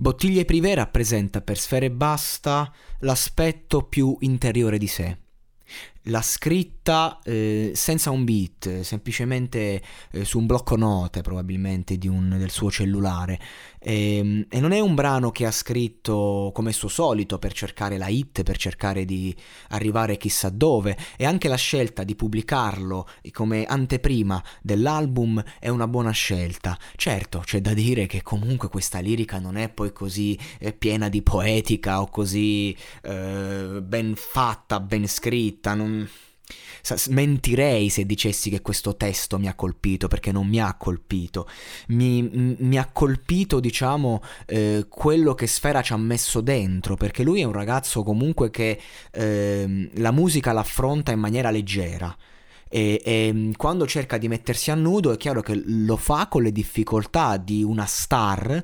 Bottiglie Privé rappresenta per Sfere Basta l'aspetto più interiore di sé l'ha scritta eh, senza un beat, semplicemente eh, su un blocco note probabilmente un, del suo cellulare. E, ehm, e, non è un brano che ha scritto come suo solito per cercare la hit, per cercare di arrivare chissà dove. E anche la scelta di pubblicarlo come anteprima dell'album è una buona scelta. Certo, c'è da dire che comunque questa lirica non è poi così eh, piena di poetica o così eh, ben fatta, ben scritta. Non mentirei se dicessi che questo testo mi ha colpito, perché non mi ha colpito. Mi, mi ha colpito, diciamo, eh, quello che Sfera ci ha messo dentro, perché lui è un ragazzo comunque che eh, la musica l'affronta in maniera leggera. E, e, quando cerca di mettersi a nudo è chiaro che lo fa con le difficoltà di una star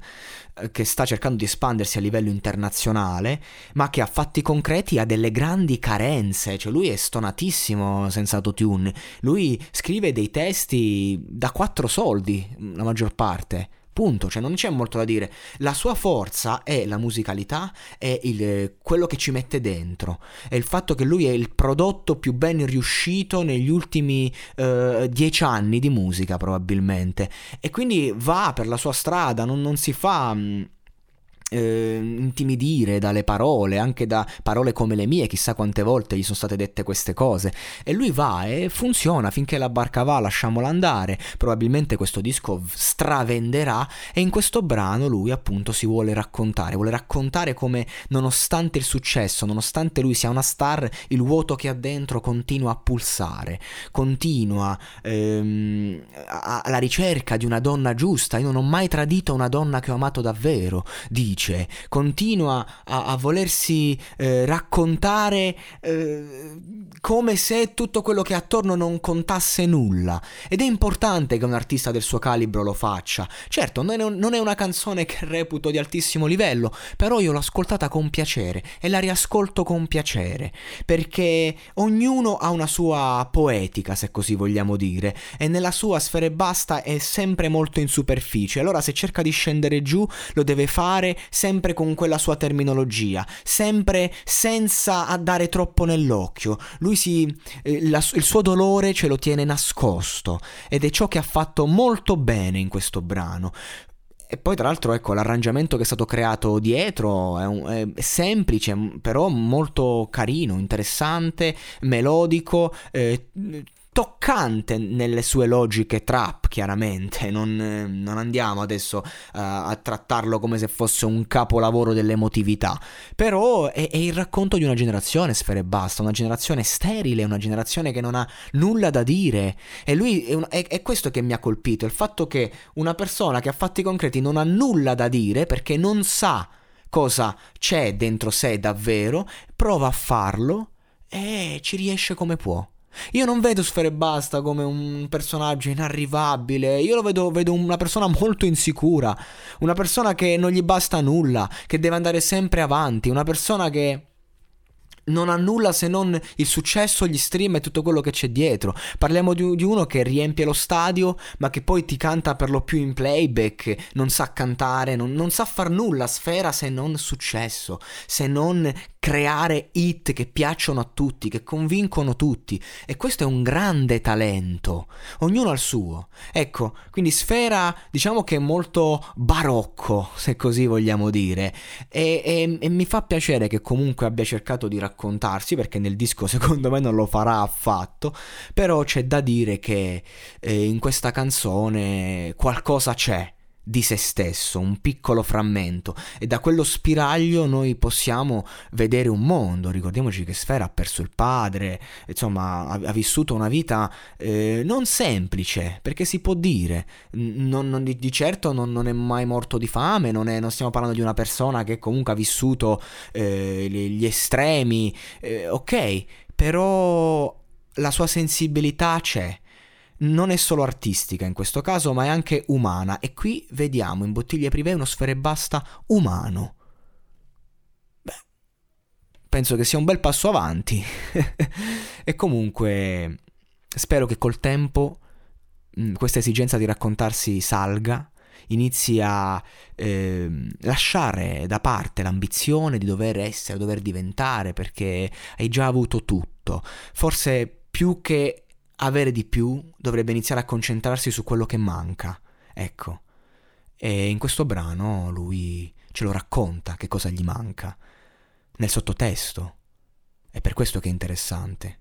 che sta cercando di espandersi a livello internazionale, ma che a fatti concreti ha delle grandi carenze, cioè lui è stonatissimo senza autotune, lui scrive dei testi da quattro soldi, la maggior parte. Punto, cioè non c'è molto da dire. La sua forza è la musicalità, è il, quello che ci mette dentro, è il fatto che lui è il prodotto più ben riuscito negli ultimi uh, dieci anni di musica probabilmente. E quindi va per la sua strada, non, non si fa... Mh, eh, intimidire dalle parole, anche da parole come le mie, chissà quante volte gli sono state dette queste cose. E lui va e funziona finché la barca va, lasciamola andare. Probabilmente questo disco stravenderà e in questo brano lui appunto si vuole raccontare, vuole raccontare come nonostante il successo, nonostante lui sia una star, il vuoto che ha dentro continua a pulsare, continua ehm, alla ricerca di una donna giusta. Io non ho mai tradito una donna che ho amato davvero, dice dice, continua a, a volersi eh, raccontare eh, come se tutto quello che è attorno non contasse nulla. Ed è importante che un artista del suo calibro lo faccia. Certo, non è, un, non è una canzone che reputo di altissimo livello, però io l'ho ascoltata con piacere e la riascolto con piacere, perché ognuno ha una sua poetica, se così vogliamo dire, e nella sua sfera e basta è sempre molto in superficie. Allora se cerca di scendere giù, lo deve fare sempre con quella sua terminologia, sempre senza dare troppo nell'occhio. Lui si, eh, la, il suo dolore ce lo tiene nascosto ed è ciò che ha fatto molto bene in questo brano. E poi tra l'altro ecco l'arrangiamento che è stato creato dietro è, un, è semplice però molto carino, interessante, melodico, eh, toccante nelle sue logiche trap, chiaramente. Non, non andiamo adesso uh, a trattarlo come se fosse un capolavoro dell'emotività. Però è, è, il racconto di una generazione, Sfere Basta, una generazione sterile, una generazione che non ha nulla da dire. E lui è, un, è, è questo che mi ha colpito: il fatto che una persona che ha fatti concreti non ha nulla da dire perché non sa cosa c'è dentro sé davvero, prova a farlo e ci riesce come può. Io non vedo Sfere Basta come un personaggio inarrivabile, io lo vedo, vedo una persona molto insicura, una persona che non gli basta nulla, che deve andare sempre avanti, una persona che non ha nulla se non il successo, gli stream e tutto quello che c'è dietro. Parliamo di, di, uno che riempie lo stadio, ma che poi ti canta per lo più in playback, non sa cantare, non, non sa far nulla sfera se non successo, se non creare hit che piacciono a tutti, che convincono tutti. E questo è un grande talento. Ognuno ha il suo. Ecco, quindi Sfera diciamo che è molto barocco, se così vogliamo dire. E, e, e mi fa piacere che comunque abbia cercato di raccontarsi, perché nel disco secondo me non lo farà affatto. Però c'è da dire che eh, in questa canzone qualcosa c'è di se stesso, un piccolo frammento. E da quello spiraglio noi possiamo vedere un mondo. Ricordiamoci che Sfera ha perso il padre, insomma ha, ha vissuto una vita eh, non semplice, perché si può dire, non, non, di, certo non, non, è mai morto di fame, non, è, stiamo parlando di una persona che comunque ha vissuto eh, gli estremi, eh, ok, però la sua sensibilità c'è non è solo artistica in questo caso, ma è anche umana. E qui vediamo in bottiglie privé uno sfere basta umano. Beh, penso che sia un bel passo avanti. e comunque, spero che col tempo mh, questa esigenza di raccontarsi salga inizi a eh, lasciare da parte l'ambizione di dover essere, dover diventare, perché hai già avuto tutto. Forse più che avere di più, dovrebbe iniziare a concentrarsi su quello che manca. Ecco. E in questo brano lui ce lo racconta che cosa gli manca, nel sottotesto. È per questo che è interessante.